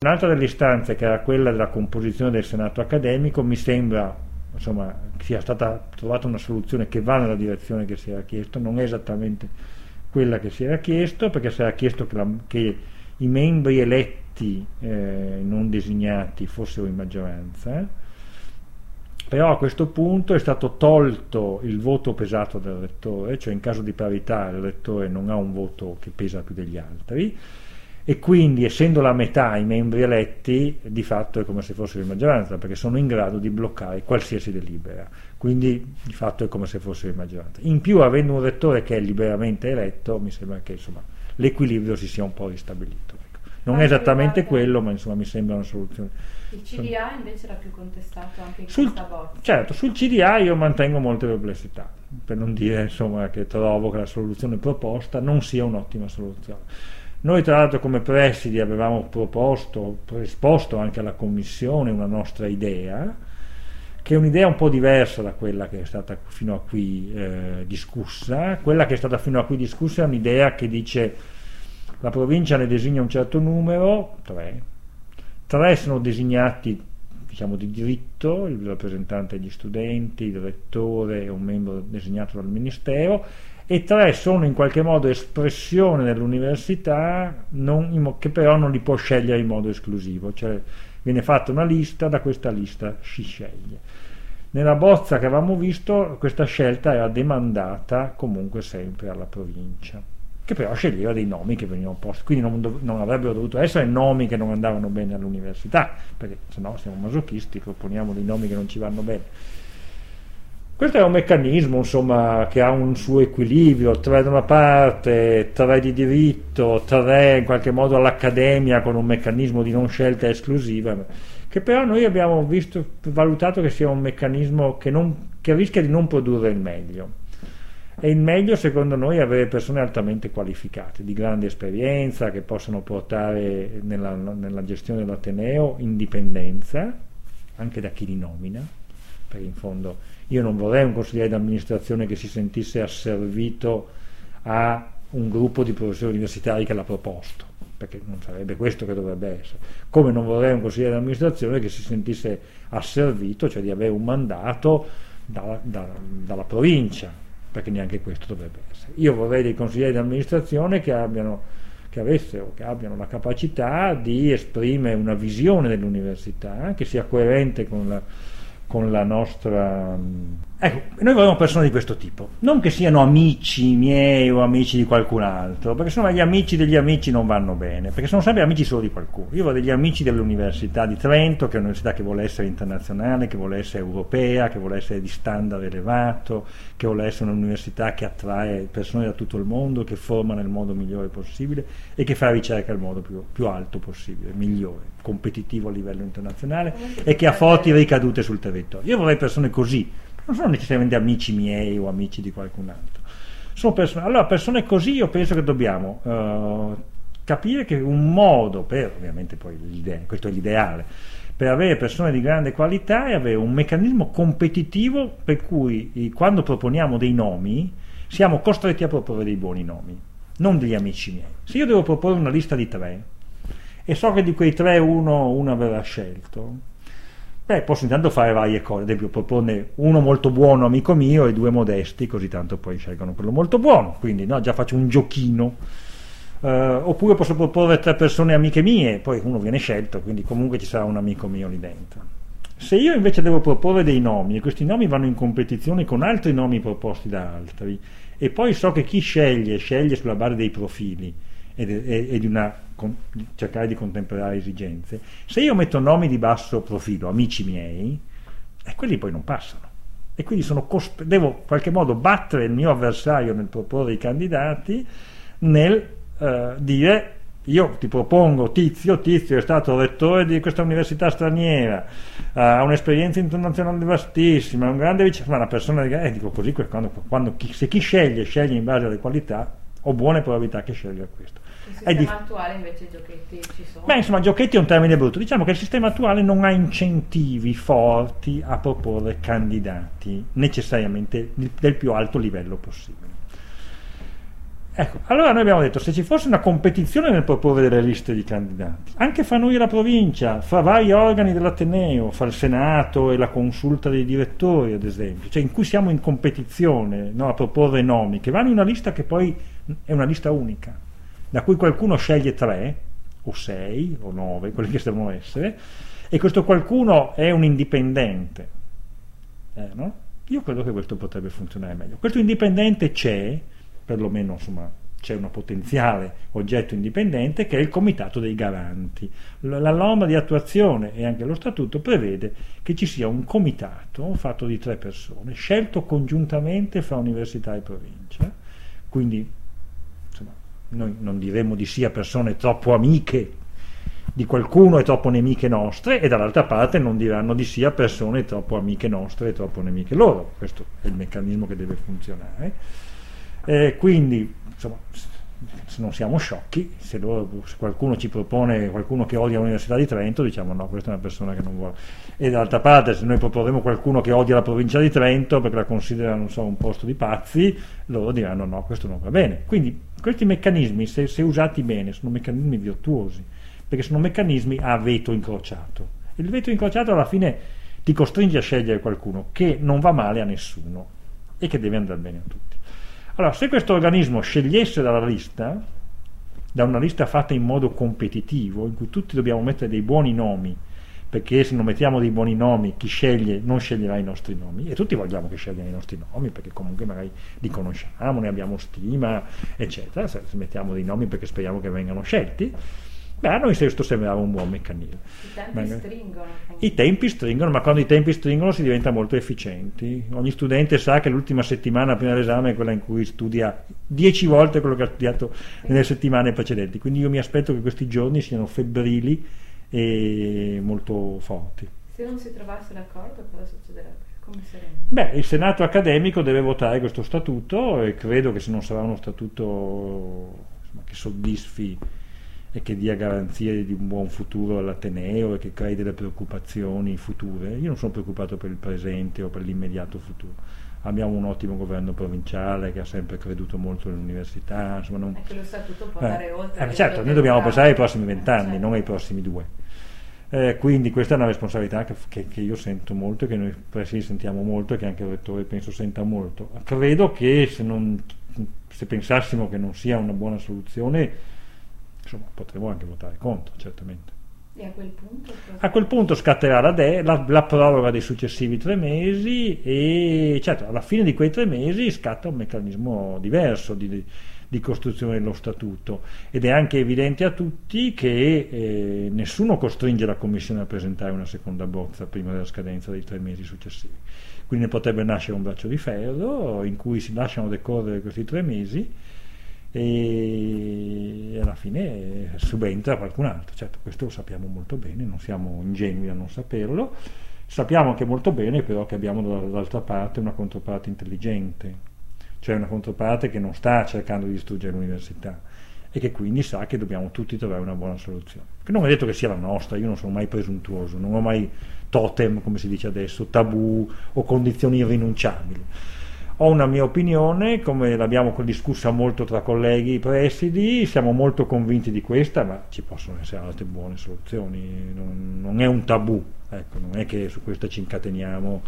Un'altra delle istanze, che era quella della composizione del Senato accademico, mi sembra insomma, sia stata trovata una soluzione che va nella direzione che si era chiesto, non è esattamente quella che si era chiesto, perché si era chiesto che, la, che i membri eletti eh, non designati fossero in maggioranza, però a questo punto è stato tolto il voto pesato del rettore, cioè in caso di parità il rettore non ha un voto che pesa più degli altri, e quindi essendo la metà i membri eletti di fatto è come se fossero in maggioranza perché sono in grado di bloccare qualsiasi delibera. Quindi di fatto è come se fossero in maggioranza. In più avendo un rettore che è liberamente eletto mi sembra che insomma, l'equilibrio si sia un po' ristabilito ecco. non è esattamente quello ma insomma mi sembra una soluzione. Il CDA invece era più contestato anche in sul, questa bozza. certo sul CDA io mantengo molte perplessità per non dire insomma che trovo che la soluzione proposta non sia un'ottima soluzione noi tra l'altro come presidi avevamo proposto, esposto anche alla Commissione una nostra idea, che è un'idea un po' diversa da quella che è stata fino a qui eh, discussa. Quella che è stata fino a qui discussa è un'idea che dice la provincia ne designa un certo numero, tre, tre sono designati diciamo, di diritto, il rappresentante degli studenti, il rettore e un membro designato dal Ministero, e tre sono in qualche modo espressione dell'università non, che però non li può scegliere in modo esclusivo, cioè viene fatta una lista, da questa lista si sceglie. Nella bozza che avevamo visto questa scelta era demandata comunque sempre alla provincia, che però sceglieva dei nomi che venivano posti, quindi non, dov- non avrebbero dovuto essere nomi che non andavano bene all'università, perché se no siamo masochisti, proponiamo dei nomi che non ci vanno bene questo è un meccanismo insomma, che ha un suo equilibrio, tre da una parte, tre di diritto, tre in qualche modo all'accademia con un meccanismo di non scelta esclusiva, che però noi abbiamo visto, valutato che sia un meccanismo che, non, che rischia di non produrre il meglio. E il meglio secondo noi è avere persone altamente qualificate, di grande esperienza, che possano portare nella, nella gestione dell'Ateneo indipendenza, anche da chi li nomina, perché in fondo io non vorrei un consigliere d'amministrazione che si sentisse asservito a un gruppo di professori universitari che l'ha proposto, perché non sarebbe questo che dovrebbe essere. Come non vorrei un consigliere d'amministrazione che si sentisse asservito, cioè di avere un mandato da, da, dalla provincia, perché neanche questo dovrebbe essere. Io vorrei dei consiglieri d'amministrazione che abbiano che avessero, che abbiano la capacità di esprimere una visione dell'università che sia coerente con la, con la nostra... Ecco, noi vogliamo persone di questo tipo, non che siano amici miei o amici di qualcun altro, perché sennò gli amici degli amici non vanno bene, perché sono sempre amici solo di qualcuno. Io ho degli amici dell'Università di Trento, che è un'università che vuole essere internazionale, che vuole essere europea, che vuole essere di standard elevato, che vuole essere un'università che attrae persone da tutto il mondo, che forma nel modo migliore possibile e che fa ricerca nel modo più, più alto possibile, migliore, competitivo a livello internazionale e che ha forti ricadute sul territorio. Io vorrei persone così, non sono necessariamente amici miei o amici di qualcun altro. Sono persone, allora, persone così io penso che dobbiamo uh, capire che un modo per, ovviamente poi questo è l'ideale, per avere persone di grande qualità è avere un meccanismo competitivo per cui quando proponiamo dei nomi siamo costretti a proporre dei buoni nomi, non degli amici miei. Se io devo proporre una lista di tre e so che di quei tre uno, uno verrà scelto, Beh, posso intanto fare varie cose, ad esempio proporne uno molto buono amico mio e due modesti, così tanto poi scelgono quello molto buono, quindi no, già faccio un giochino. Uh, oppure posso proporre tre persone amiche mie, poi uno viene scelto, quindi comunque ci sarà un amico mio lì dentro. Se io invece devo proporre dei nomi e questi nomi vanno in competizione con altri nomi proposti da altri, e poi so che chi sceglie, sceglie sulla base dei profili e, di una con, cercare di contemperare esigenze, se io metto nomi di basso profilo, amici miei, eh, quelli poi non passano. E quindi cosp- devo in qualche modo battere il mio avversario nel proporre i candidati, nel eh, dire io ti propongo Tizio, Tizio è stato rettore di questa università straniera, ha un'esperienza internazionale vastissima, è un grande vice, ma una persona di eh, dico così quando, quando chi, se chi sceglie sceglie in base alle qualità, ho buone probabilità che scelga questo. Il sistema dif- attuale invece giochetti ci sono? Beh, insomma, giochetti è un termine brutto. Diciamo che il sistema attuale non ha incentivi forti a proporre candidati necessariamente del più alto livello possibile. Ecco, allora noi abbiamo detto se ci fosse una competizione nel proporre delle liste di candidati, anche fra noi e la provincia, fra vari organi dell'Ateneo, fra il Senato e la consulta dei direttori, ad esempio, cioè in cui siamo in competizione no, a proporre nomi, che vanno in una lista che poi è una lista unica, da cui qualcuno sceglie tre, o sei, o nove, quelli che devono essere, e questo qualcuno è un indipendente. Eh, no? Io credo che questo potrebbe funzionare meglio. Questo indipendente c'è, perlomeno insomma, c'è un potenziale oggetto indipendente che è il Comitato dei Garanti. La norma di attuazione e anche lo Statuto prevede che ci sia un comitato fatto di tre persone, scelto congiuntamente fra università e provincia, quindi insomma, noi non diremmo di sì a persone troppo amiche di qualcuno e troppo nemiche nostre e dall'altra parte non diranno di sì a persone troppo amiche nostre e troppo nemiche loro. Questo è il meccanismo che deve funzionare. Eh, quindi, insomma, se non siamo sciocchi, se, loro, se, qualcuno ci propone qualcuno che odia l'Università di Trento, diciamo no, questa è una persona che non vuole. E dall'altra parte, se noi proporremo qualcuno che odia la provincia di Trento perché la considerano so, un posto di pazzi, loro diranno no, questo non va bene. Quindi questi meccanismi, se, se usati bene, sono meccanismi virtuosi, perché sono meccanismi a veto incrociato. Il veto incrociato alla fine ti costringe a scegliere qualcuno che non va male a nessuno e che deve andare bene a tutti. Allora, se questo organismo scegliesse dalla lista, da una lista fatta in modo competitivo, in cui tutti dobbiamo mettere dei buoni nomi, perché se non mettiamo dei buoni nomi, chi sceglie non sceglierà i nostri nomi, e tutti vogliamo che scegliano i nostri nomi, perché comunque magari li conosciamo, ne abbiamo stima, eccetera, se mettiamo dei nomi perché speriamo che vengano scelti, Beh, a noi questo sembrava un buon meccanismo. I tempi Beh, stringono. I tempi stringono, ma quando i tempi stringono si diventa molto efficienti. Ogni studente sa che l'ultima settimana prima dell'esame è quella in cui studia dieci volte quello che ha studiato nelle settimane precedenti. Quindi io mi aspetto che questi giorni siano febbrili e molto forti. Se non si trovasse d'accordo, cosa succederebbe? Beh, il Senato accademico deve votare questo statuto e credo che se non sarà uno statuto insomma, che soddisfi e che dia garanzie di un buon futuro all'Ateneo e che crei delle preoccupazioni future. Io non sono preoccupato per il presente o per l'immediato futuro. Abbiamo un ottimo governo provinciale che ha sempre creduto molto nell'università. Insomma, non... Anche lo statuto può andare eh, oltre. Eh, certo, noi dobbiamo pensare ai prossimi vent'anni, certo. non ai prossimi due. Eh, quindi questa è una responsabilità che, che, che, io sento molto e che noi presidi sentiamo molto e che anche il rettore penso senta molto. Credo che se, non, se pensassimo che non sia una buona soluzione insomma, potremo anche votare contro, certamente. E a quel punto? A quel punto scatterà la, de- la, la, proroga dei successivi tre mesi e certo, alla fine di quei tre mesi scatta un meccanismo diverso di, di costruzione dello statuto ed è anche evidente a tutti che eh, nessuno costringe la Commissione a presentare una seconda bozza prima della scadenza dei tre mesi successivi. Quindi ne potrebbe nascere un braccio di ferro in cui si lasciano decorrere questi tre mesi e alla fine subentra qualcun altro. Certo, questo lo sappiamo molto bene, non siamo ingenui a non saperlo. Sappiamo anche molto bene però che abbiamo dall'altra parte una controparte intelligente, cioè una controparte che non sta cercando di distruggere l'università e che quindi sa che dobbiamo tutti trovare una buona soluzione. Che non è detto che sia la nostra, io non sono mai presuntuoso, non ho mai totem, come si dice adesso, tabù o condizioni irrinunciabili ho una mia opinione, come l'abbiamo discussa molto tra colleghi presidi, siamo molto convinti di questa, ma ci possono essere altre buone soluzioni, non, non è un tabù, ecco, non è che su questa ci incateniamo